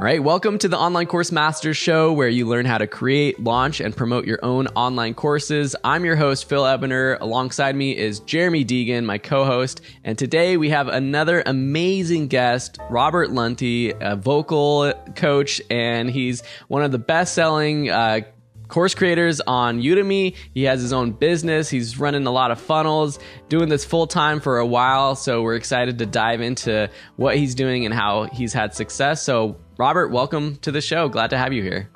All right, welcome to the Online Course Masters Show, where you learn how to create, launch, and promote your own online courses. I'm your host, Phil Ebiner. Alongside me is Jeremy Deighan, my co host. And today we have another amazing guest, Robert Lunte, a vocal coach, and he's one of the best selling uh, course creators on Udemy. He has his own business. He's running a lot of funnels, doing this full time for a while. So we're excited to dive into what he's doing and how he's had success. So, Robert, welcome to the show. Glad to have you here.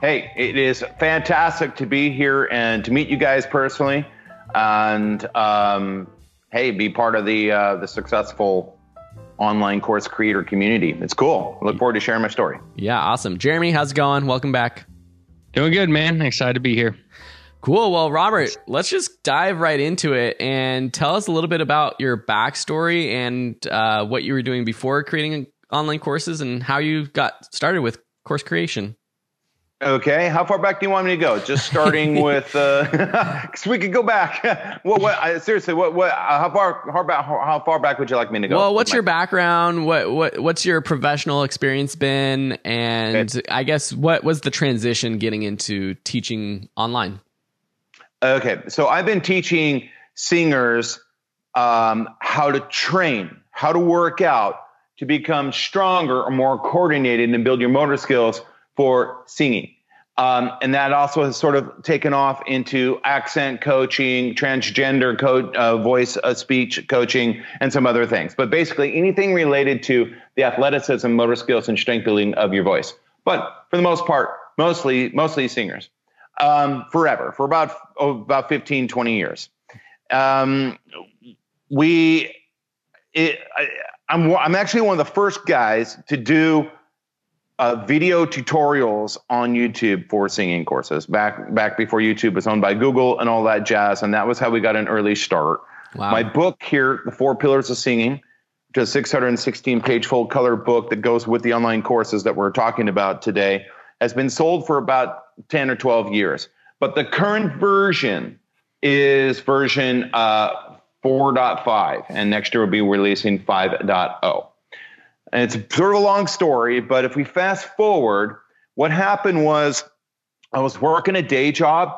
Hey, it is fantastic to be here and to meet you guys personally, and um, hey, be part of the uh, the successful online course creator community. It's cool. I look forward to sharing my story. Yeah, awesome. Jeremy, how's it going? Welcome back. Doing good, man. Excited to be here. Cool. Well, Robert, let's just dive right into it and tell us a little bit about your backstory and uh, what you were doing before creating online courses and how you got started with course creation. Okay, how far back do you want me to go? Just starting with, because uh, we could go back. what? What? I, seriously, what? What? Uh, how far? How, about, how far back would you like me to go? Well, what's your background? What? What? What's your professional experience been? And okay. I guess what was the transition getting into teaching online? Okay, so I've been teaching singers um, how to train, how to work out to become stronger or more coordinated and build your motor skills for singing. Um, and that also has sort of taken off into accent coaching, transgender co- uh, voice uh, speech coaching, and some other things. But basically, anything related to the athleticism, motor skills, and strength building of your voice. But for the most part, mostly mostly singers. Um, forever, for about oh, about 15, 20 years. Um, we, it, I'm I'm actually one of the first guys to do uh, video tutorials on YouTube for singing courses back back before YouTube was owned by Google and all that jazz, and that was how we got an early start. Wow. My book here, The Four Pillars of Singing, which is a 616 page full color book that goes with the online courses that we're talking about today, has been sold for about 10 or 12 years. But the current version is version uh, 4.5, and next year we'll be releasing 5.0. And it's sort of a long story, but if we fast forward, what happened was I was working a day job,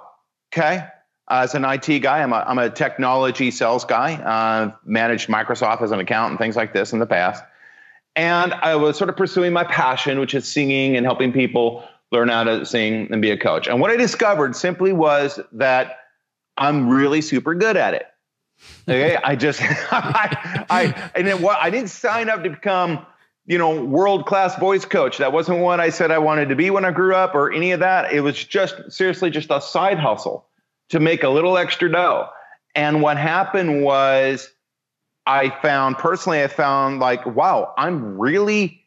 okay, as an IT guy. I'm a, I'm a technology sales guy, uh, managed Microsoft as an account and things like this in the past. And I was sort of pursuing my passion, which is singing and helping people learn how to sing and be a coach. And what I discovered simply was that I'm really super good at it. Okay, I just I I and then what I didn't sign up to become you know, world class voice coach. That wasn't what I said I wanted to be when I grew up or any of that. It was just seriously just a side hustle to make a little extra dough. And what happened was I found personally, I found like, wow, I'm really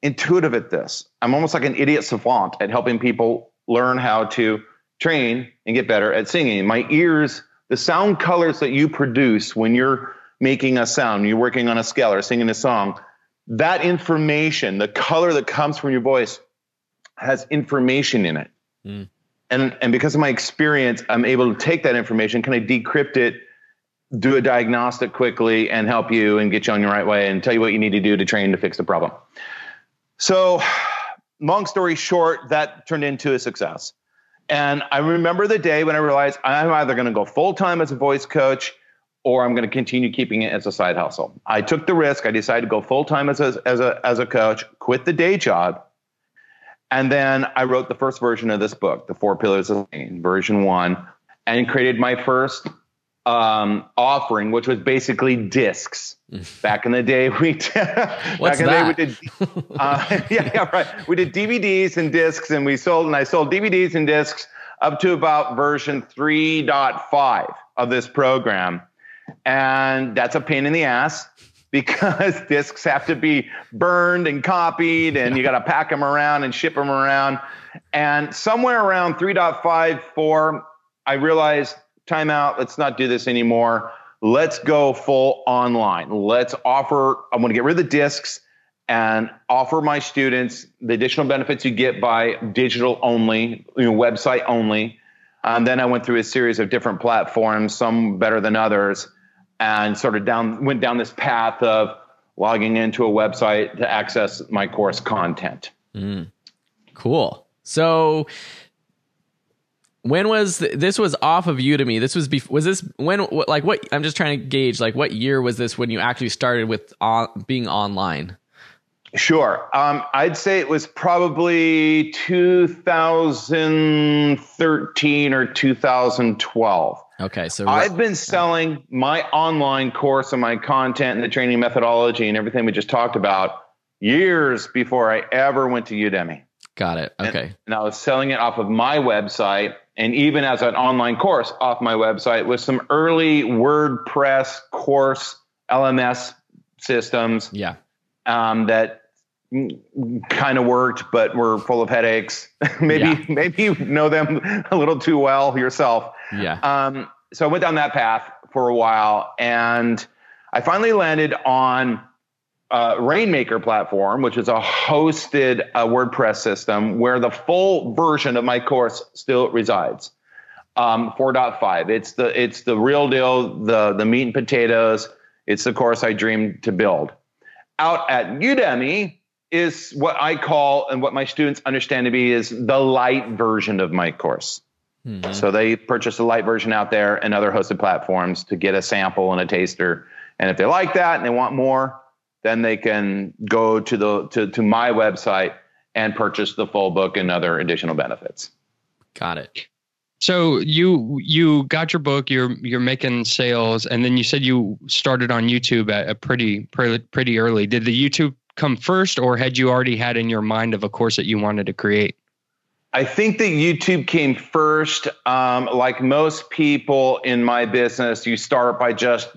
intuitive at this. I'm almost like an idiot savant at helping people learn how to train and get better at singing. My ears, the sound colors that you produce when you're making a sound, you're working on a scale or singing a song, that information, the color that comes from your voice, has information in it. Mm. And, and because of my experience, I'm able to take that information, kind of decrypt it, do a diagnostic quickly, and help you and get you on your right way and tell you what you need to do to train to fix the problem. So, long story short, that turned into a success. And I remember the day when I realized I'm either going to go full time as a voice coach or I'm going to continue keeping it as a side hustle. I took the risk. I decided to go full time as a, as a, as a coach, quit the day job. And then I wrote the first version of this book, The Four Pillars of Pain, version one, and created my first um, offering, which was basically discs. back in the day, we back in the day we did uh, yeah yeah right. We did DVDs and discs, and we sold and I sold DVDs and discs up to about version 3.5 of this program and that's a pain in the ass because discs have to be burned and copied and you got to pack them around and ship them around and somewhere around 3.54 i realized time out let's not do this anymore let's go full online let's offer i'm going to get rid of the discs and offer my students the additional benefits you get by digital only you know, website only and then I went through a series of different platforms, some better than others, and sort of down went down this path of logging into a website to access my course content. Mm. Cool. So when was th- this was off of Udemy? This was bef- was this when what, like what I'm just trying to gauge like what year was this when you actually started with on, being online? Sure. Um, I'd say it was probably 2013 or 2012. Okay, so I've been selling my online course and my content and the training methodology and everything we just talked about years before I ever went to Udemy. Got it. Okay. And, and I was selling it off of my website and even as an online course off my website with some early WordPress course LMS systems. Yeah. Um, that kind of worked, but were full of headaches. maybe Yeah. maybe you know them a little too well yourself. Yeah. Um, so I went down that path for a while, and I finally landed on uh, Rainmaker platform, which is a hosted uh, WordPress system where the full version of my course still resides. Um, 4.5. It's the it's the real deal, the the meat and potatoes. It's the course I dreamed to build. Out at Udemy is what I call and what my students understand to be is the light version of my course. Mhm. So they purchase a light version out there and other hosted platforms to get a sample and a taster. And if they like that and they want more, then they can go to the to, to my website and purchase the full book and other additional benefits. Got it. So you you got your book, you're you're making sales, and then you said you started on YouTube at a pretty pretty, pretty early. Did the YouTube come first, or had you already had in your mind of a course that you wanted to create? I think that YouTube came first. Um, like most people in my business, you start by just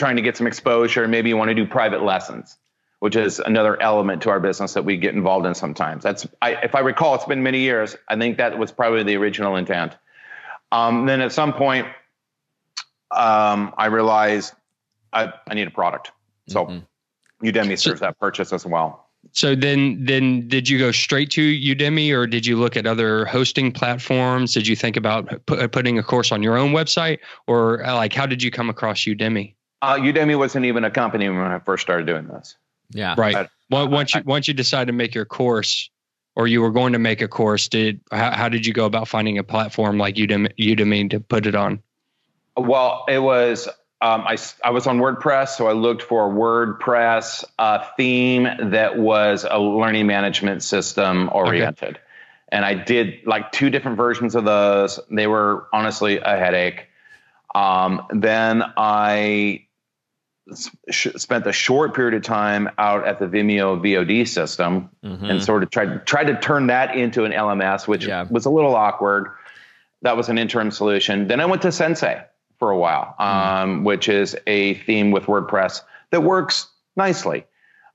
trying to get some exposure. Maybe you want to do private lessons, which is another element to our business that we get involved in sometimes. That's, I, if I recall, it's been many years. I think that was probably the original intent. Um, then at some point, um, I realized I, I need a product. So Mhm. Udemy serves that purchase as well. So then then did you go straight to Udemy, or did you look at other hosting platforms? Did you think about pu- putting a course on your own website, or like how did you come across Udemy? Uh, Udemy wasn't even a company when I first started doing this. Yeah. Right. I- Well, once you I- once you decided to make your course, or you were going to make a course, did how, how did you go about finding a platform like Udemy, Udemy to put it on? Well, it was um, I, s- I was on WordPress, so I looked for a WordPress uh, theme that was a learning management system oriented. And I did like two different versions of those. They were honestly a headache. Um, then I s- sh- spent a short period of time out at the Vimeo VOD system Mhm. and sort of tried tried to turn that into an LMS, which Yeah. was a little awkward. That was an interim solution. Then I went to Sensei for a while, um, which is a theme with WordPress that works nicely,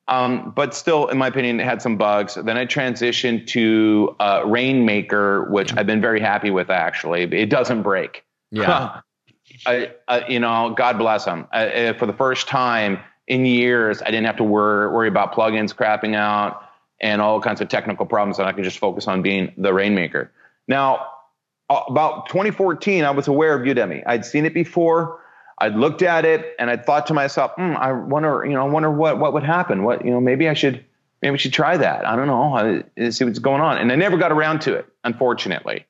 um, but still, in my opinion, it had some bugs. Then I transitioned to uh, Rainmaker, which I've been very happy with. Actually, it doesn't break. Yeah. You know, God bless them. For the first time in years, I didn't have to worry, worry about plugins crapping out and all kinds of technical problems, and I could just focus on being the rainmaker. Now, about 2014, I was aware of Udemy. I'd seen it before. I'd looked at it, and I thought to myself, hmm, I wonder, you know, I wonder what what would happen. What, you know, maybe I should, maybe we should try that. I don't know. I, see what's going on, and I never got around to it, unfortunately.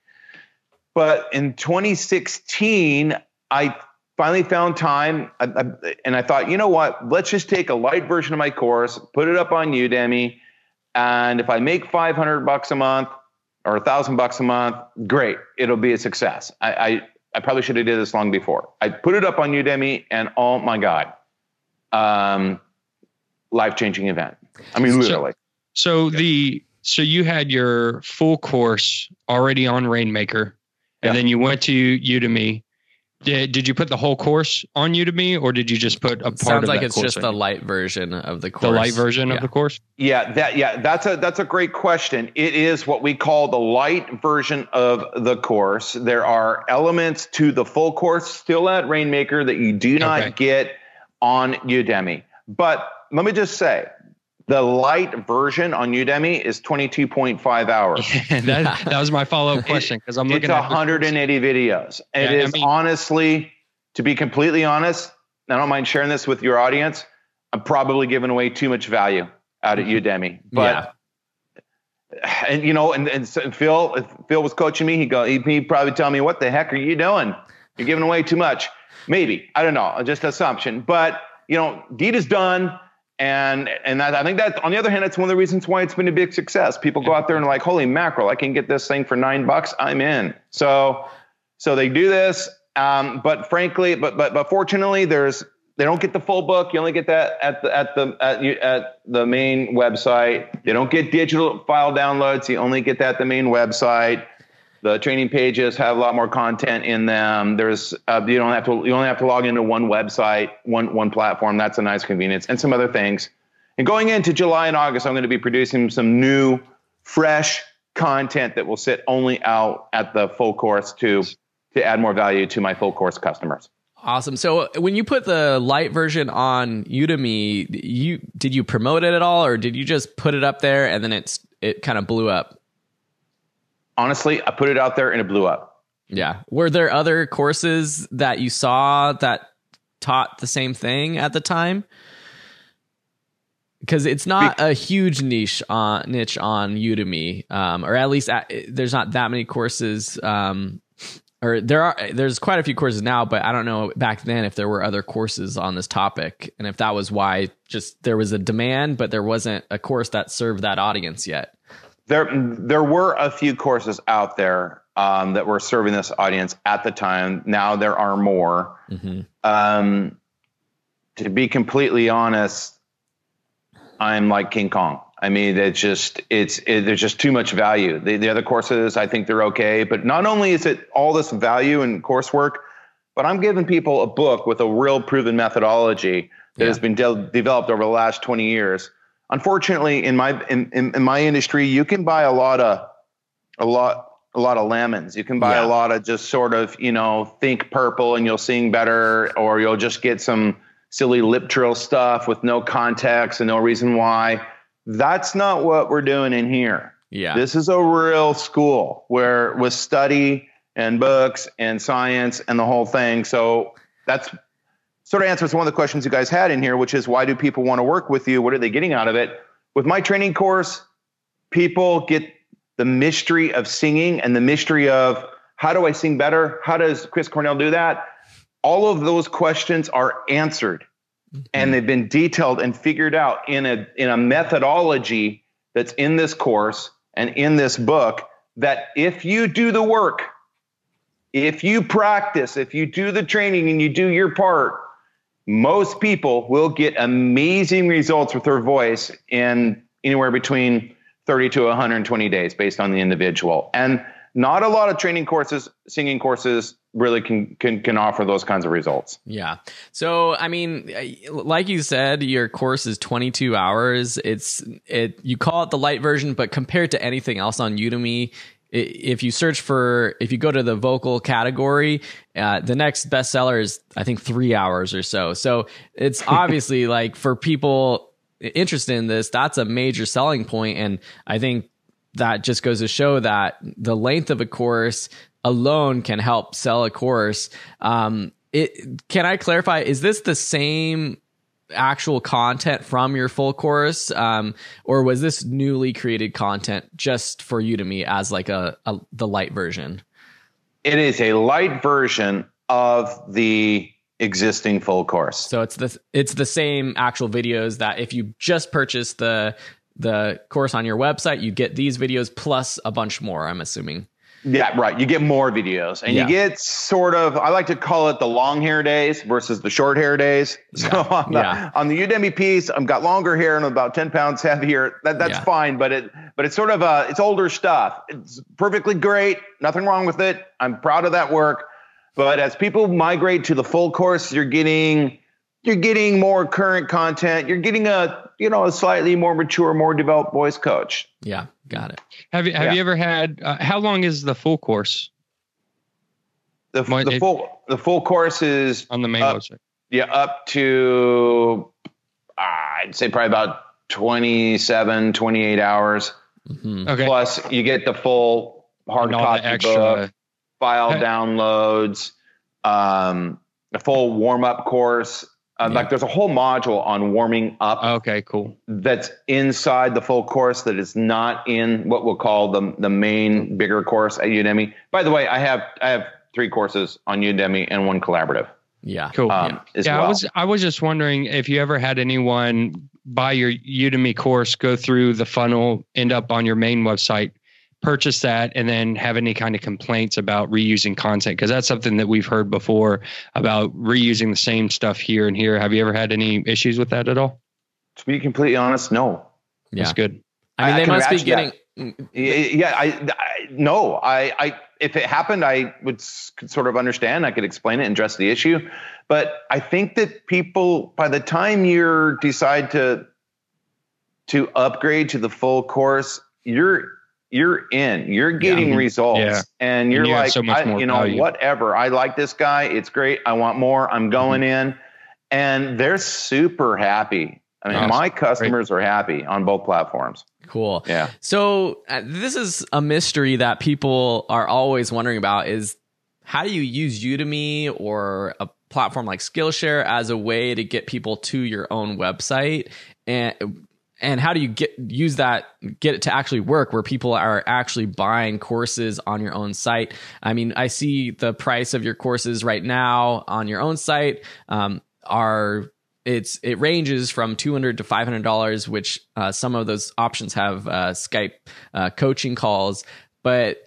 But in 2016, I finally found time I, I, and I thought, you know what? Let's just take a light version of my course, put it up on Udemy. And if I make 500 bucks a month or a thousand bucks a month, great. It'll be a success. I, I, I probably should have did this long before. I put it up on Udemy and oh my God, um, life-changing event. I mean, So- literally. So the so you had your full course already on Rainmaker, and Yeah. then you went to Udemy. Did, did you put the whole course on Udemy, or did you just put a part of the case? Sounds of like that it's just the light version of the course. the light version Yeah. of the course? Yeah, that yeah, that's a that's a great question. It is what we call the light version of the course. There are elements to the full course still at Rainmaker that you do not Okay. get on Udemy. But let me just say, the light version on Udemy is 22.5 hours. that, that was my follow up question because I'm It's looking at 180 videos. It Yeah, I mean- honestly, to be completely honest, I don't mind sharing this with your audience. I'm probably giving away too much value out at mm-hmm. Udemy, but Yeah. and you know, and, and, and Phil, if Phil was coaching me, he go, he'd, he'd probably tell me, "What the heck are you doing? You're giving away too much." Maybe I don't know, just assumption. But you know, deed is done, and and that, I think that on the other hand, it's one of the reasons why it's been a big success. People go out there and like, "Holy mackerel! I can get this thing for nine bucks. I'm in." So so they do this, um, but frankly, but but but fortunately, there's they don't get the full book. You only get that at the at the at, at the main website. They don't get digital file downloads. You only get that at the main website. The training pages have a lot more content in them. There's uh, you don't have to you only have to log into one website, one one platform. That's a nice convenience, and some other things. And going into July and August, I'm going to be producing some new, fresh content that will sit only out at the full course to to add more value to my full course customers. Awesome. So when you put the light version on Udemy, you did you promote it at all, or did you just put it up there and then it's it kind of blew up? Honestly, I put it out there and it blew up. Yeah. Were there other courses that you saw that taught the same thing at the time? Because it's not a huge niche on niche on Udemy, um, or at least at, there's not that many courses um, or there are there's quite a few courses now, but I don't know back then if there were other courses on this topic and if that was why just there was a demand, but there wasn't a course that served that audience yet. There there were a few courses out there um, that were serving this audience at the time. Now there are more. Mm-hmm. Um, to be completely honest, I'm like King Kong. I mean, it's just it's it, there's just too much value. The, the other courses, I think they're okay, but not only is it all this value in coursework, but I'm giving people a book with a real proven methodology that yeah. has been de- developed over the last 20 years. Unfortunately, in my in, in, in, my industry, you can buy a lot of a lot a lot of lemons. You can buy yeah. a lot of just sort of you know think purple and you'll sing better, or you'll just get some silly lip trill stuff with no context and no reason why that's not what we're doing in here. Yeah. This is a real school where with study and books and science and the whole thing. So that's sort of answers one of the questions you guys had in here, which is why do people want to work with you? What are they getting out of it? With my training course, people get the mystery of singing and the mystery of how do I sing better? How does Chris Cornell do that? All of those questions are answered mm-hmm. and they've been detailed and figured out in a in a methodology that's in this course and in this book that if you do the work if you practice if you do the training and you do your part most people will get amazing results with their voice in anywhere between 30 to 120 days based on the individual and not a lot of training courses singing courses really can can can offer those kinds of results. Yeah. So I mean, like you said, your course is 22 hours. It's it you call it the light version, but compared to anything else on Udemy, if you search for if you go to the vocal category uh, the next bestseller is i think three hours or so so it's obviously like for people interested in this that's a major selling point and i think that just goes to show that the length of a course alone can help sell a course. Um, it, can I clarify? Is this the same actual content from your full course, um, or was this newly created content just for Udemy as like a, a the light version? It is a light version of the existing full course. So it's the it's the same actual videos that if you just purchase the the course on your website, you get these videos plus a bunch more. I'm assuming. Yeah, right. You get more videos and yeah. you get sort of, I like to call it the long hair days versus the short hair days. So yeah. on, the, yeah. on the Udemy piece, I've got longer hair and I'm about 10 pounds heavier. That, that's fine, but it, but it's sort of, uh, it's older stuff. It's perfectly great. Nothing wrong with it. I'm proud of that work. But as people migrate to the full course, you're getting, you're getting more current content. You're getting a, you know, a slightly more mature, more developed voice coach. Yeah. Got it. Have you have yeah. you ever had? Uh, how long is the full course? The, the full the full course is on the main up, website. Yeah, up to uh, I'd say probably about 27, 28 hours. Mm-hmm. Okay. Plus, you get the full hard copy extra, book, file downloads, um, the full warm up course, Uh, Yeah. Like there's a whole module on warming up Okay, cool. that's inside the full course that is not in what we'll call the the main bigger course at Udemy. By the way, I have I have three courses on Udemy and one collaborative. Yeah. Cool. Um, as yeah, well. I was I was just wondering if you ever had anyone buy your Udemy course, go through the funnel, end up on your main website, purchase that, and then have any kind of complaints about reusing content because that's something that we've heard before about reusing the same stuff here and here. Have you ever had any issues with that at all? to be completely honest, no. Yeah. That's good. I mean, I they can must be getting. Mm, y- Yeah, I, I no, I, I if it happened, I would could sort of understand. I could explain it and address the issue. But I think that people, by the time you decide to to upgrade to the full course, you're you're in. You're getting Mhm. results, Yeah. and you're you like, so I- you know, value. whatever. I like this guy. It's great. I want more. I'm going Mm-hmm. in, and they're super happy. I mean, Awesome. my customers are happy on both platforms. Cool. Yeah. So uh, this is a mystery that people are always wondering about is how do you use Udemy or a platform like Skillshare as a way to get people to your own website and and how do you get use that get it to actually work where people are actually buying courses on your own site? I mean i see the price of your courses right now on your own site um, are it's it ranges from 200 to 500 dollars which uh, some of those options have uh, skype uh, coaching calls. But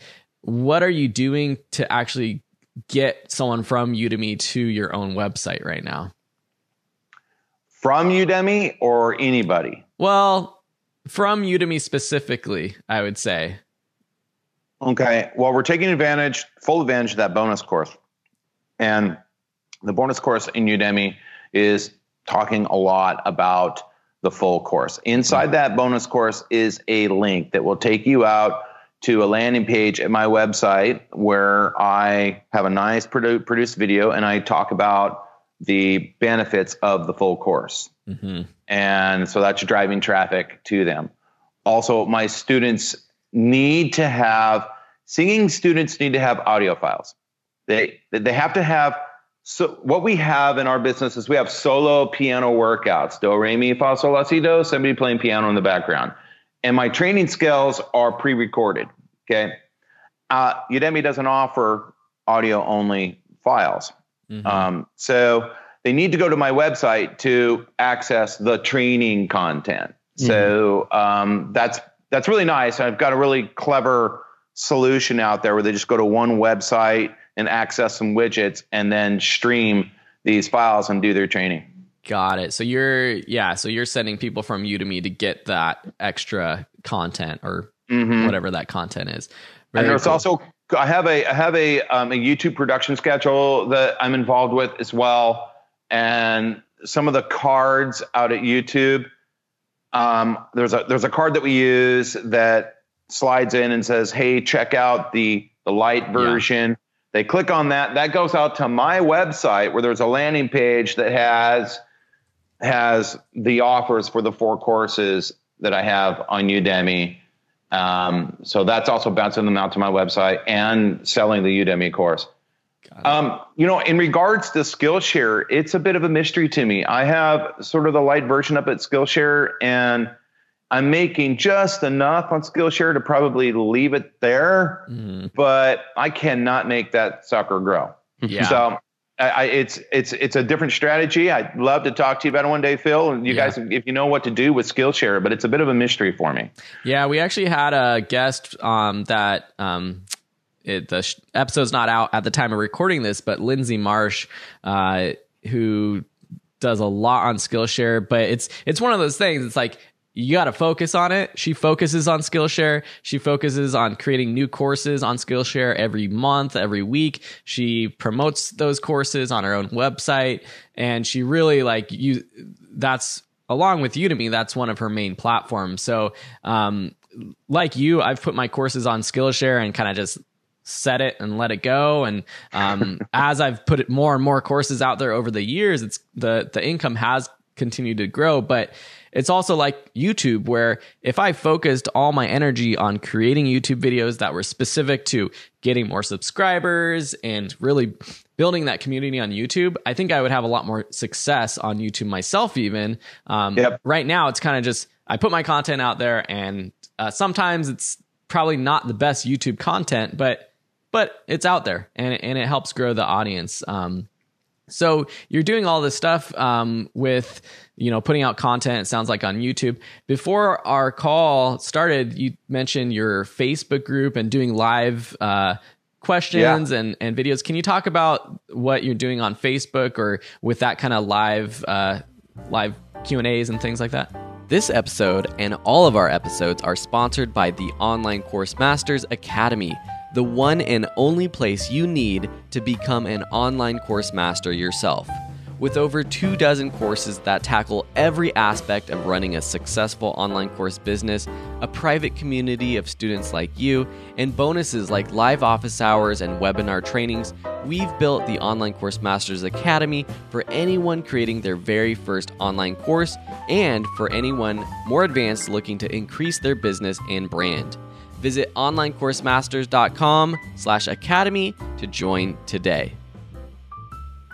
what are you doing to actually get someone from udemy to your own website right now From Udemy or anybody? well from udemy specifically i would say Okay. Well, we're taking advantage, full advantage of that bonus course. And the bonus course in Udemy is talking a lot about the full course. Inside that bonus course is a link that will take you out to a landing page at my website where I have a nice produ- produced video and I talk about the benefits of the full course mm-hmm. and so that's driving traffic to them. Also, my students need to have singing students need to have audio files. They they have to have so what we have in our business is we have solo piano workouts, do re mi fa sol la si do, somebody playing piano in the background, and my training skills are pre-recorded. Okay, uh, Udemy doesn't offer audio only files. Mhm. Um, so they need to go to my website to access the training content. So um, that's that's really nice. I've got a really clever solution out there where they just go to one website and access some widgets and then stream these files and do their training. Got it. So you're yeah, so you're sending people from Udemy to get that extra content or Mhm. whatever that content is. and there's cool. also I have a I have a um, a YouTube production schedule that I'm involved with as well, and some of the cards out at YouTube. Um, there's a there's a card that we use that slides in and says, "Hey, check out the the light version." They click on that. That goes out to my website where there's a landing page that has has the offers for the four courses that I have on Udemy. Um, so that's also bouncing them out to my website and selling the Udemy course. Um, you know, in regards to Skillshare, it's a bit of a mystery to me. I have sort of the light version up at Skillshare, and I'm making just enough on Skillshare to probably leave it there, Mhm. but I cannot make that sucker grow. Yeah. So I, it's it's it's a different strategy. I'd love to talk to you about it one day, Phil. And you Yeah. guys, if you know what to do with Skillshare, but it's a bit of a mystery for me. Yeah, we actually had a guest um, that um, it, the sh- episode's not out at the time of recording this, but Lindsay Marsh, uh, who does a lot on Skillshare, but it's it's one of those things. It's like you got to focus on it. She focuses on Skillshare. She focuses on creating new courses on Skillshare every month, every week. She promotes those courses on her own website, and she really like you. That's along with Udemy. That's one of her main platforms. So, um, like you, I've put my courses on Skillshare and kind of just set it and let it go. And um, as I've put it more and more courses out there over the years, it's the the income has continued to grow, but it's also like YouTube, where if I focused all my energy on creating YouTube videos that were specific to getting more subscribers and really building that community on YouTube, I think I would have a lot more success on YouTube myself. Even um, Yep. right now, it's kind of just I put my content out there, and uh, sometimes it's probably not the best YouTube content, but but it's out there, and it- and it helps grow the audience. Um, so you're doing all this stuff um, with you know putting out content. It sounds like on YouTube. Before our call started, you mentioned your Facebook group and doing live uh, questions and and videos. Can you talk about what you're doing on Facebook or with that kind of live uh, live Q and A's and things like that? This episode and all of our episodes are sponsored by the Online Course Masters Academy, the one and only place you need to become an online course master yourself. With over two dozen courses that tackle every aspect of running a successful online course business, a private community of students like you, and bonuses like live office hours and webinar trainings, we've built the Online Course Masters Academy for anyone creating their very first online course and for anyone more advanced looking to increase their business and brand. Visit onlinecoursemasters.com slash academy to join today.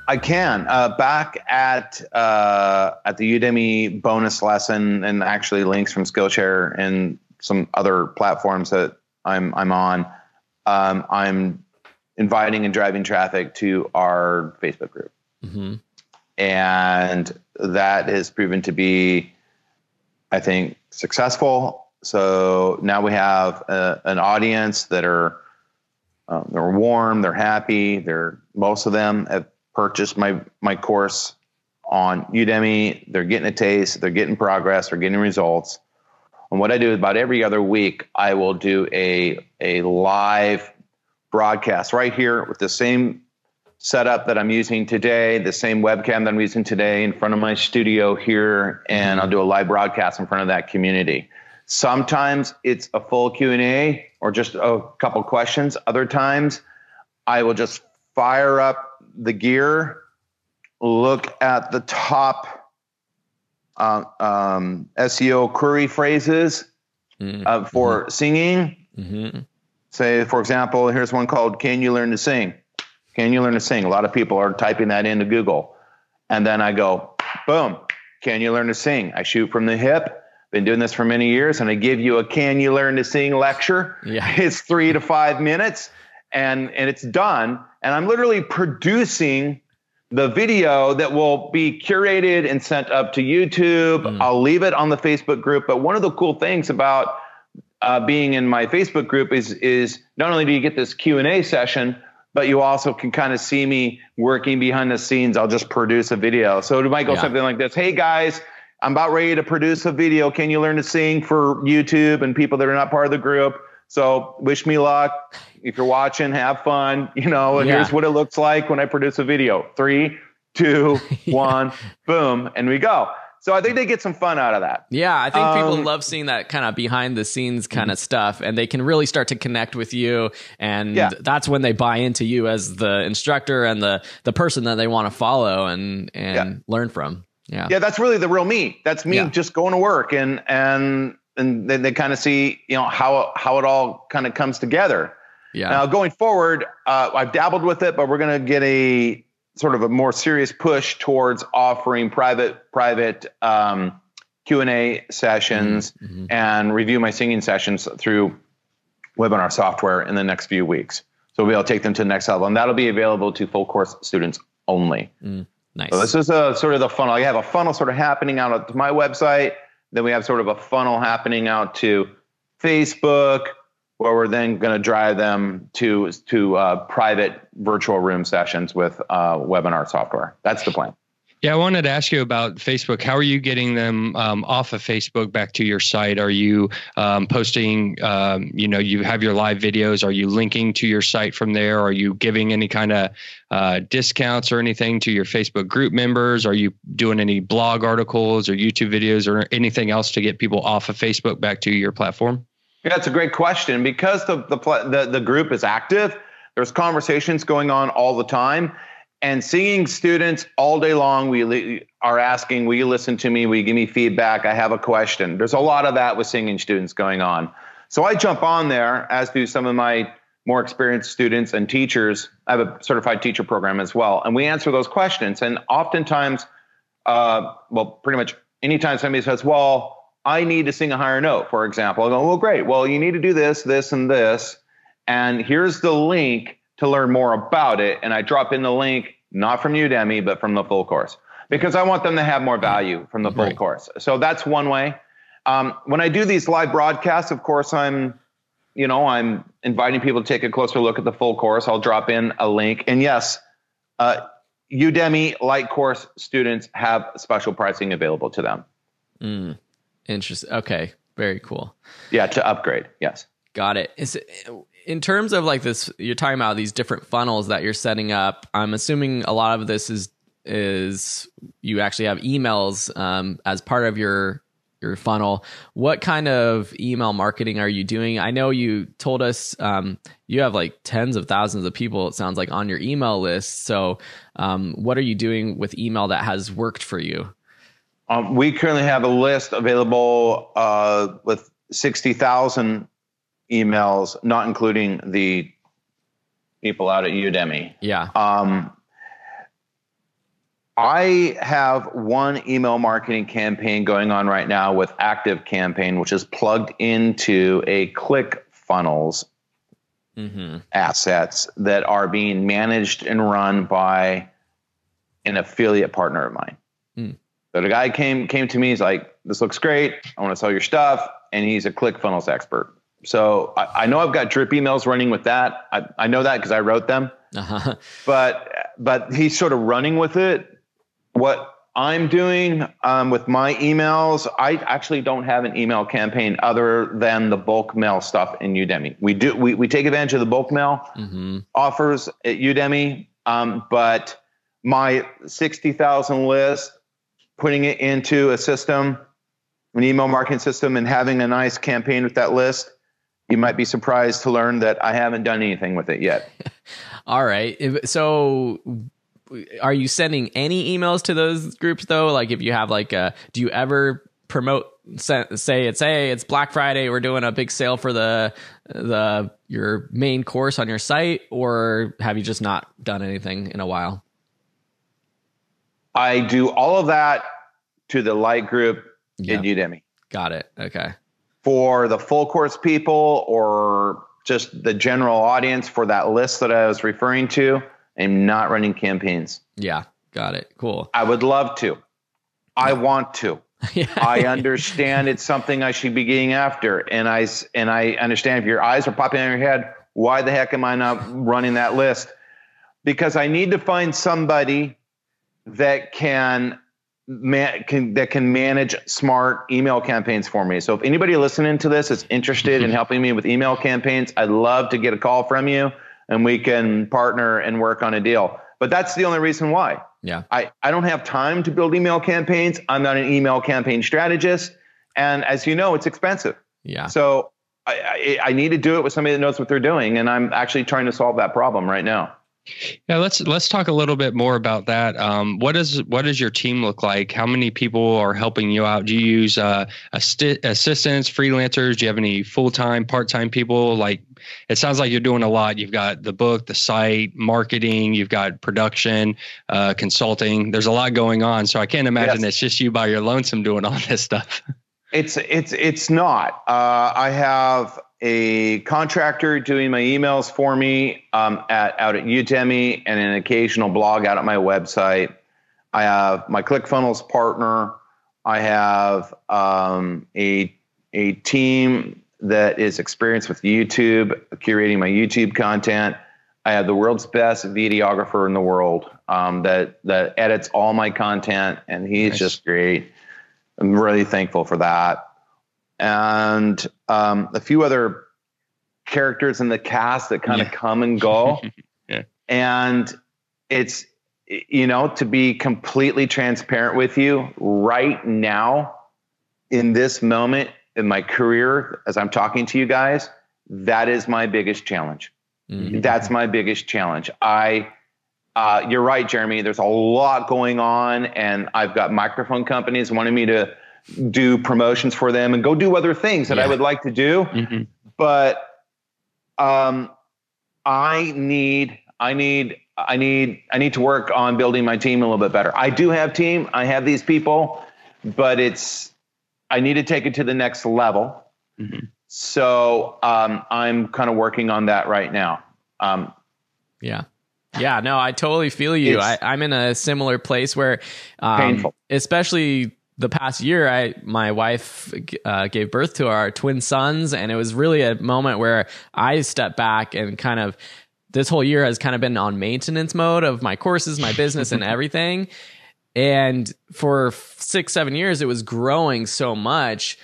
I can. Uh, back at uh, at the Udemy bonus lesson, and actually links from Skillshare and some other platforms that I'm I'm on. Um, I'm inviting and driving traffic to our Facebook group, Mm-hmm. and that has proven to be, I think, successful. So now we have a, an audience that are um, they're warm, they're happy. They're most of them have purchased my my course on Udemy. They're getting a taste, they're getting progress, they're getting results. And what I do is about every other week, I will do a a live broadcast right here with the same setup that I'm using today, the same webcam that I'm using today in front of my studio here, and I'll do a live broadcast in front of that community. Sometimes it's a full Q&A or just a couple questions. Other times I will just fire up the gear, look at the top uh, um, SEO query phrases Mm-hmm. uh, for singing. Mm-hmm. Say, for example, here's one called Can You Learn to Sing? Can you learn to sing? A lot of people are typing that into Google. And then I go, boom, can you learn to sing? I shoot from the hip. Been doing this for many years, and I give you a Can You Learn to Sing lecture. Yeah. It's three to five minutes, and, and it's done. And I'm literally producing the video that will be curated and sent up to YouTube. I'll leave it on the Facebook group. But one of the cool things about uh, being in my Facebook group is is not only do you get this Q and A session, but you also can kind of see me working behind the scenes. I'll just produce a video. So it might go Yeah. something like this: Hey guys, I'm about ready to produce a video. Can you learn to sing for YouTube and people that are not part of the group? So wish me luck. If you're watching, have fun. You know, and Yeah. here's what it looks like when I produce a video. Three, two, one, boom, and we go. So I think they get some fun out of that. Yeah, I think people Um, love seeing that kind of behind the scenes kind of stuff, and they can really start to connect with you, and Yeah. that's when they buy into you as the instructor and the the person that they want to follow and and Yeah. learn from. Yeah, yeah that's really the real me. That's me Yeah. just going to work and and and then they kind of see you know how how it all kind of comes together. Yeah, now going forward uh, i've dabbled with it but we're going to get a sort of a more serious push towards offering private private um, q&a sessions Mhm. and review my singing sessions through webinar software in the next few weeks. So we'll be able to take them to the next level and that'll be available to full course students only nice. so this is a sort of the funnel. I have a funnel sort of happening out to my website. Then we have sort of a funnel happening out to Facebook, where we're then going to drive them to to uh, private virtual room sessions with uh, webinar software. That's the plan. Yeah, I wanted to ask you about Facebook. How are you getting them um, off of Facebook back to your site? Are you um, posting? Um, you know, you have your live videos. Are you linking to your site from there? Are you giving any kind of uh, discounts or anything to your Facebook group members? Are you doing any blog articles or YouTube videos or anything else to get people off of Facebook back to your platform? Yeah, that's a great question because the the the, the group is active. There's conversations going on all the time, and seeing students all day long. We are asking, "Will you listen to me? Will you give me feedback? I have a question." There's a lot of that with singing students going on. So I jump on there, as do some of my more experienced students and teachers. I have a certified teacher program as well, and we answer those questions. And oftentimes, uh, well, pretty much anytime somebody says, "Well, I need to sing a higher note," for example, I go, "Well, great. Well, you need to do this, this, and this, and here's the link to learn more about it." And I drop in the link, not from Udemy, but from the full course, because I want them to have more value from the full Right. course. So that's one way. Um, when I do these live broadcasts, of course, I'm you know, I'm inviting people to take a closer look at the full course. I'll drop in a link. And yes, uh, Udemy light course students have special pricing available to them. Mm, interesting. Okay, very cool. Yeah, to upgrade. Yes. Got it. Is it. In terms of like this, you're talking about these different funnels that you're setting up. I'm assuming a lot of this is is you actually have emails um, as part of your your funnel. What kind of email marketing are you doing? I know you told us um, you have like tens of thousands of people. It sounds like on your email list. So, um, what are you doing with email that has worked for you? Um, we currently have a list available uh, with 60,000 emails, not including the people out at Udemy. Yeah. Um, I have one email marketing campaign going on right now with Active Campaign, which is plugged into a ClickFunnels Mm-hmm. assets that are being managed and run by an affiliate partner of mine. Hmm. So the guy came came to me. He's like, "This looks great. I want to sell your stuff," and he's a ClickFunnels expert. So I, I know I've got drip emails running with that. I, I know that because I wrote them Uh-huh. but but he's sort of running with it. What I'm doing um, with my emails, I actually don't have an email campaign other than the bulk mail stuff in Udemy. We do we, we take advantage of the bulk mail hmm offers at Udemy, um, but my sixty thousand list, putting it into a system, an email marketing system, and having a nice campaign with that list. You might be surprised to learn that I haven't done anything with it yet. All right. So are you sending any emails to those groups though? Like if you have like a do you ever promote say it's hey, it's Black Friday, we're doing a big sale for the the your main course on your site or have you just not done anything in a while? I do all of that to the light group Yeah. in Udemy. Got it. Okay. For the full course people or just the general audience for that list that I was referring to, I'm not running campaigns. Yeah. Got it. Cool. I would love to. I want to. yeah. I understand it's something I should be getting after, and I and I understand if your eyes are popping in your head, why the heck am I not running that list? Because I need to find somebody that can man, can that can manage smart email campaigns for me. So if anybody listening to this is interested in mm-hmm. helping me with email campaigns, I'd love to get a call from you, and we can partner and work on a deal. But that's the only reason why. yeah. I, I don't have time to build email campaigns. I'm not an email campaign strategist. And as you know, it's expensive. Yeah. So I, I, I need to do it with somebody that knows what they're doing. And I'm actually trying to solve that problem right now. Yeah, let's let's talk a little bit more about that. Um, what does what does your team look like? How many people are helping you out? Do you use uh, assti- assistants, freelancers? Do you have any full time, part time people? Like, it sounds like you're doing a lot. You've got the book, the site, marketing. You've got production, uh, consulting. There's a lot going on. So I can't imagine Yes. it's just you by your lonesome doing all this stuff. It's it's it's not. Uh, I have a contractor doing my emails for me um, at out at Udemy and an occasional blog out at my website. I have my ClickFunnels partner. I have um, a a team that is experienced with YouTube, curating my YouTube content. I have the world's best videographer in the world um, that that edits all my content, and he's Nice. just great. I'm really thankful for that. And um, a few other characters in the cast that kind of Yeah. come and go. Yeah. And it's, you know, to be completely transparent with you right now, in this moment in my career, as I'm talking to you guys, that is my biggest challenge. Mhm. That's my biggest challenge. I, uh, you're right, Jeremy. There's a lot going on, and I've got microphone companies wanting me to do promotions for them and go do other things that I would like to do. Mhm. But um, I need, I need, I need, I need to work on building my team a little bit better. I do have team. I have these people, but it's, I need to take it to the next level. Mm-hmm. So um, I'm kind of working on that right now. Um, yeah. Yeah, no, I totally feel you. I, am in a similar place where, um, especially the past year, I my wife uh, gave birth to our twin sons, and it was really a moment where I stepped back and kind of this whole year has kind of been on maintenance mode of my courses, my business, and everything. And for six, seven years, it was growing so much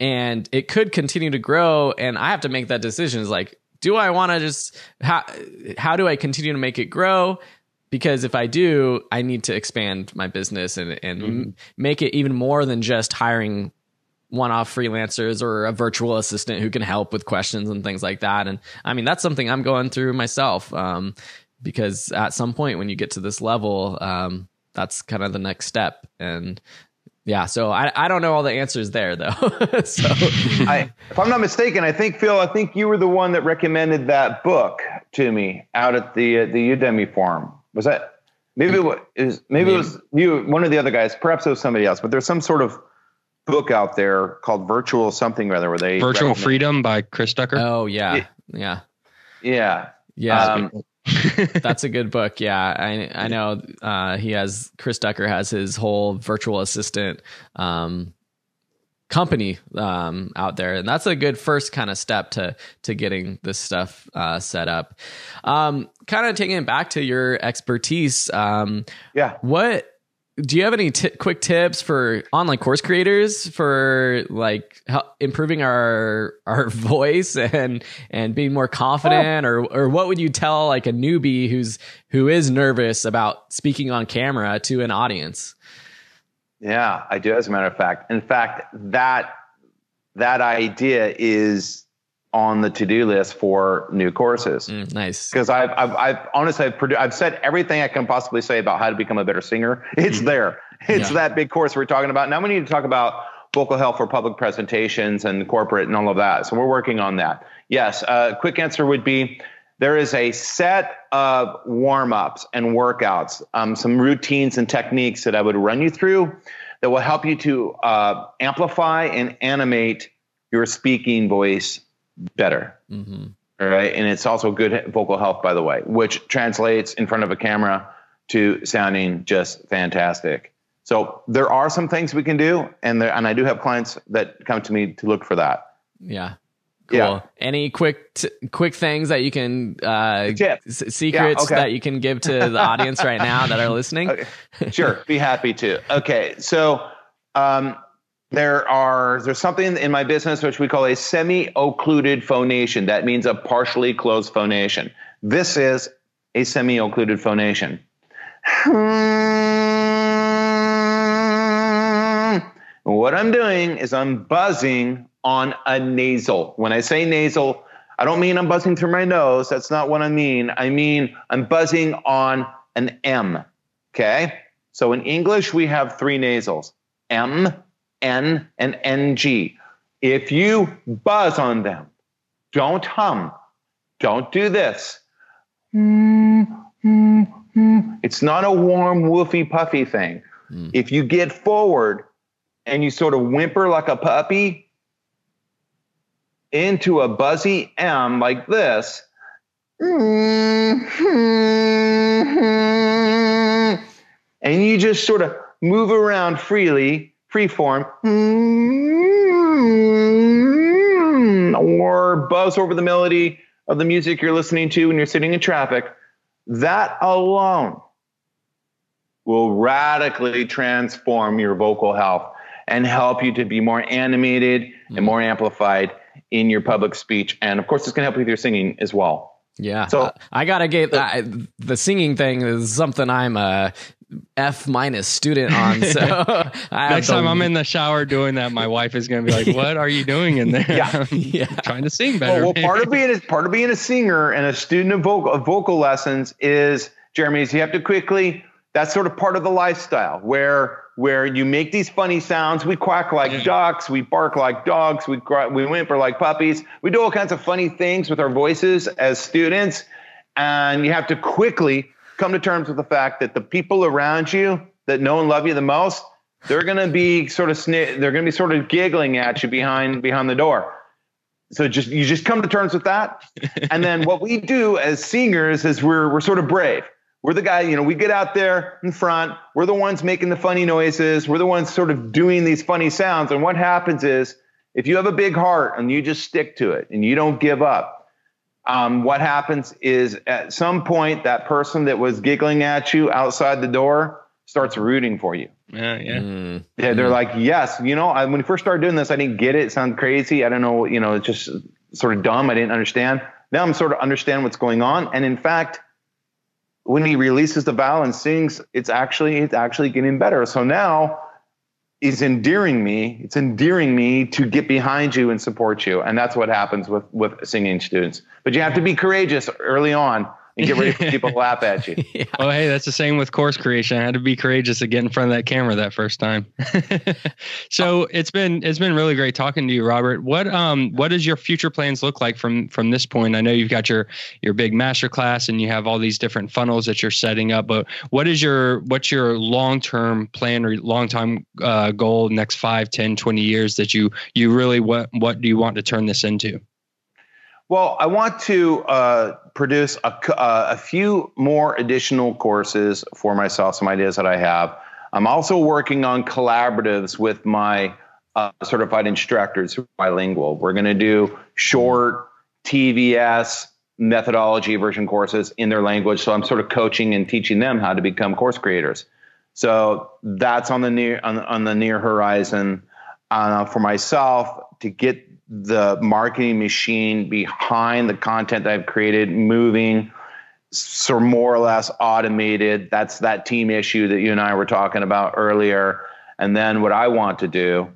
and it could continue to grow. And I have to make that decision is like, do I want to just how how do I continue to make it grow? Because if I do, I need to expand my business and and mm-hmm. make it even more than just hiring one-off freelancers or a virtual assistant who can help with questions and things like that. And I mean, that's something I'm going through myself. Um, because at some point when you get to this level, um, that's kind of the next step. And yeah, so I, I don't know all the answers there though. so I, if I'm not mistaken, I think Phil, I think you were the one that recommended that book to me out at the uh, the Udemy forum. Was that maybe it was maybe it was you one of the other guys, perhaps it was somebody else, but there's some sort of book out there called Virtual something rather where they Virtual Freedom by Chris Ducker. Oh yeah. Yeah. Yeah. Yeah. Um, That's a good book. Yeah, I I know uh, he has Chris Ducker has his whole virtual assistant um, company um, out there, and that's a good first kind of step to to getting this stuff uh, set up. Um, kind of taking it back to your expertise. Um, yeah, what do you have any t- quick tips for online course creators for like improving our our voice and and being more confident oh. or or what would you tell like a newbie who's who is nervous about speaking on camera to an audience yeah i do as a matter of fact in fact that that idea is on the to-do list for new courses. Mm, nice. Because I've, I've, I've, honestly, I've, produ- I've said everything I can possibly say about how to become a better singer. It's mm. there. It's yeah. that big course we're talking about. Now we need to talk about vocal health for public presentations and corporate and all of that. So we're working on that. Yes. A uh, quick answer would be there is a set of warm-ups and workouts, um, some routines and techniques that I would run you through that will help you to uh, amplify and animate your speaking voice better. Mm-hmm. All right. And it's also good vocal health, by the way, which translates in front of a camera to sounding just fantastic. So there are some things we can do, and there, and I do have clients that come to me to look for that. Yeah. Cool. Yeah. Any quick t- quick things that you can uh, s- secrets yeah, okay. that you can give to the audience right now that are listening? Okay. Sure, be happy to. Okay, so um, there are there's something in my business which we call a semi-occluded phonation. That means a partially closed phonation. This is a semi-occluded phonation. What I'm doing is I'm buzzing on a nasal. When I say nasal, I don't mean I'm buzzing through my nose. That's not what I mean. I mean I'm buzzing on an M. Okay? So in English, we have three nasals M, N, and NG. If you buzz on them, don't hum, don't do this. It's not a warm, woofy, puffy thing. Mm. If you get forward and you sort of whimper like a puppy into a buzzy M like this, and you just sort of move around freely freeform, or buzz over the melody of the music you're listening to when you're sitting in traffic, that alone will radically transform your vocal health and help you to be more animated mm-hmm. and more amplified in your public speech. And of course, it's going to help with your singing as well. Yeah. So I gotta get uh, the singing thing is something I'm a F minus student on. So next time I'm in the shower doing that, my wife is going to be like, "What are you doing in there?" Yeah, yeah. trying to sing better. Well, well part of being a, part of being a singer and a student of vocal of vocal lessons is Jeremy. Is you have to quickly. That's sort of part of the lifestyle where where you make these funny sounds. We quack like mm-hmm. yeah. ducks, we bark like dogs, we we whimper like puppies. We do all kinds of funny things with our voices as students and you have to quickly come to terms with the fact that the people around you that know and love you the most, they're going to be sort of sni- they're going to be sort of giggling at you behind behind the door. So just you just come to terms with that, and then what we do as singers is we're we're sort of brave. We're the guy, you know, we get out there in front. We're the ones making the funny noises. We're the ones sort of doing these funny sounds. And what happens is if you have a big heart and you just stick to it and you don't give up, um, what happens is at some point that person that was giggling at you outside the door starts rooting for you. Yeah, yeah. Mm. Yeah, they're mm. like, yes, you know, I, when we first started doing this, I didn't get it. It sounded crazy. I don't know, you know, it's just sort of dumb. I didn't understand. Now I'm sort of understand what's going on. And in fact, when he releases the vowel and sings, it's actually it's actually getting better. So now is endearing me. It's endearing me to get behind you and support you, and that's what happens with with singing students. But you have to be courageous early on and get ready for people to laugh at you. yeah. Well, hey, that's the same with course creation. I had to be courageous to get in front of that camera that first time. so it's been it's been really great talking to you, Robert. What um what does your future plans look like from from this point? I know you've got your your big master class and you have all these different funnels that you're setting up, but what is your what's your long term plan or long time uh, goal next 5, 10, 20 years that you you really what what do you want to turn this into? Well, I want to uh, produce a, uh, a few more additional courses for myself, some ideas that I have. I'm also working on collaboratives with my uh, certified instructors who are bilingual. We're going to do short TVS methodology version courses in their language. So I'm sort of coaching and teaching them how to become course creators. So that's on the near on, on the near horizon. Uh, for myself to get the marketing machine behind the content that I've created moving so more or less automated. That's that team issue that you and I were talking about earlier. And then what I want to do,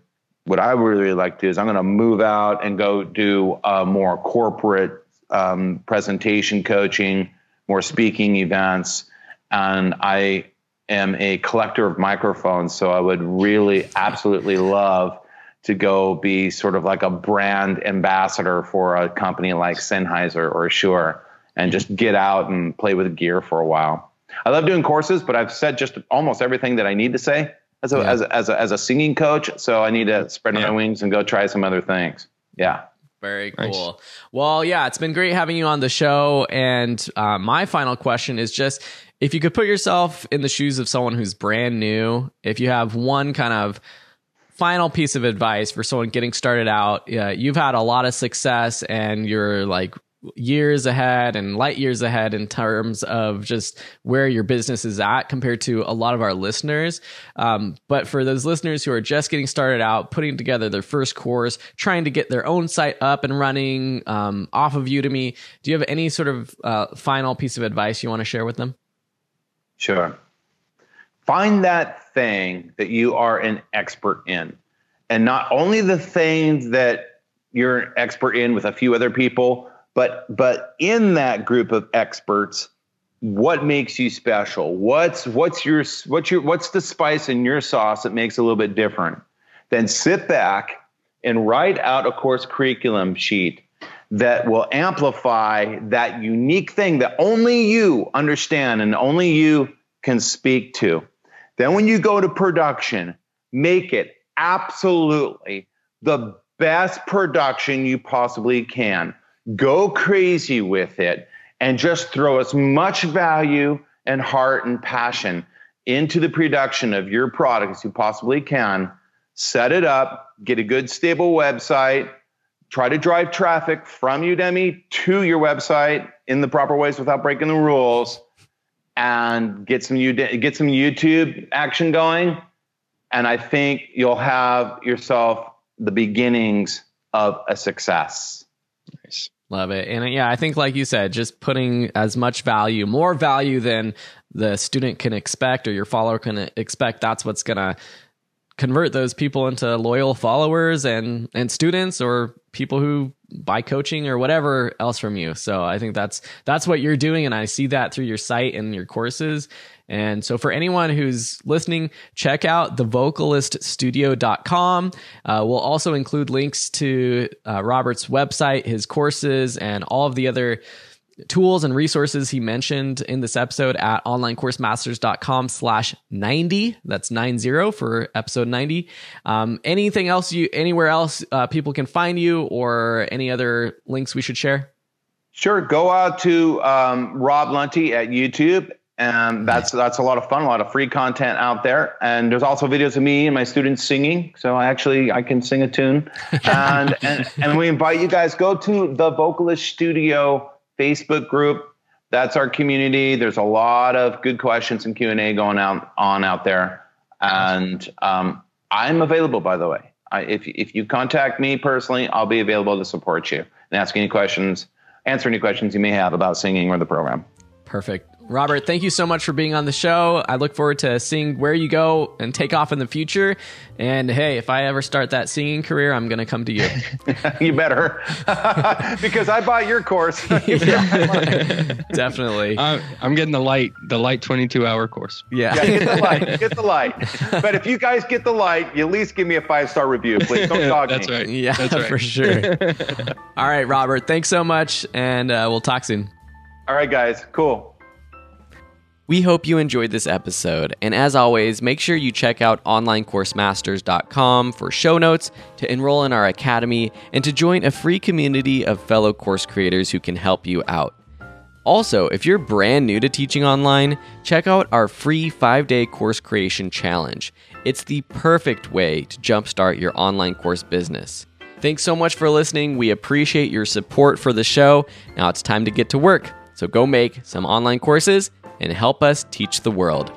what I really like to do is I'm going to move out and go do a more corporate um, presentation coaching, more speaking events. And I am a collector of microphones. So I would really absolutely love to go be sort of like a brand ambassador for a company like Sennheiser or Shure and just get out and play with gear for a while. I love doing courses, but I've said just almost everything that I need to say as a, yeah. as a, as a, as a singing coach. So I need to spread yeah. my wings and go try some other things. Yeah. Very cool. Nice. Well, yeah, it's been great having you on the show. And uh, my final question is just if you could put yourself in the shoes of someone who's brand new, if you have one kind of final piece of advice for someone getting started out uh, you've had a lot of success and you're like years ahead and light years ahead in terms of just where your business is at compared to a lot of our listeners. Um, but for those listeners who are just getting started out, putting together their first course, trying to get their own site up and running um, off of Udemy, do you have any sort of uh, final piece of advice you want to share with them? Sure. Find that thing that you are an expert in. And not only the thing that you're an expert in with a few other people, but but in that group of experts, what makes you special? What's what's your what's your what's the spice in your sauce that makes it a little bit different? Then sit back and write out a course curriculum sheet that will amplify that unique thing that only you understand and only you can speak to. Then, when you go to production, make it absolutely the best production you possibly can. Go crazy with it and just throw as much value and heart and passion into the production of your product as you possibly can. Set it up, get a good, stable website, try to drive traffic from Udemy to your website in the proper ways without breaking the rules and get some get some YouTube action going, and I think you'll have yourself the beginnings of a success. Nice. Love it. And uh, yeah, I think like you said, just putting as much value, more value than the student can expect or your follower can expect, that's what's going to convert those people into loyal followers and and students or people who buy coaching or whatever else from you. So I think that's that's what you're doing and I see that through your site and your courses. And so for anyone who's listening, check out thevocaliststudio.com. Uh, we'll also include links to uh, Robert's website, his courses, and all of the other tools and resources he mentioned in this episode at onlinecoursemasters.com slash 90 that's 90 for episode 90 um, anything else you anywhere else uh, people can find you or any other links we should share? Sure. Go out to um, Rob Lunte at youtube. And that's that's a lot of fun a lot of free content out there. And there's also videos of me and my students singing. So i actually i can sing a tune. And and, and we invite you guys go to the vocalist studio Facebook group. That's our community. There's a lot of good questions and Q and A going out on out there, and um, I'm available. By the way, I, if if you contact me personally, I'll be available to support you and ask any questions, answer any questions you may have about singing or the program. Perfect. Robert, thank you so much for being on the show. I look forward to seeing where you go and take off in the future. And hey, if I ever start that singing career, I'm going to come to you. you better, because I bought your course. Definitely. Uh, I'm getting the light, the light 22 hour course. Yeah. yeah. Get the light. Get the light. But if you guys get the light, you at least give me a five star review, please. Don't dog That's me. right. Yeah, That's right. for sure. All right, Robert. Thanks so much, and uh, we'll talk soon. All right, guys. Cool. We hope you enjoyed this episode, and as always, make sure you check out onlinecoursemasters.com for show notes, to enroll in our academy, and to join a free community of fellow course creators who can help you out. Also, if you're brand new to teaching online, check out our free five day course creation challenge. It's the perfect way to jumpstart your online course business. Thanks so much for listening. We appreciate your support for the show. Now it's time to get to work. So go make some online courses and help us teach the world.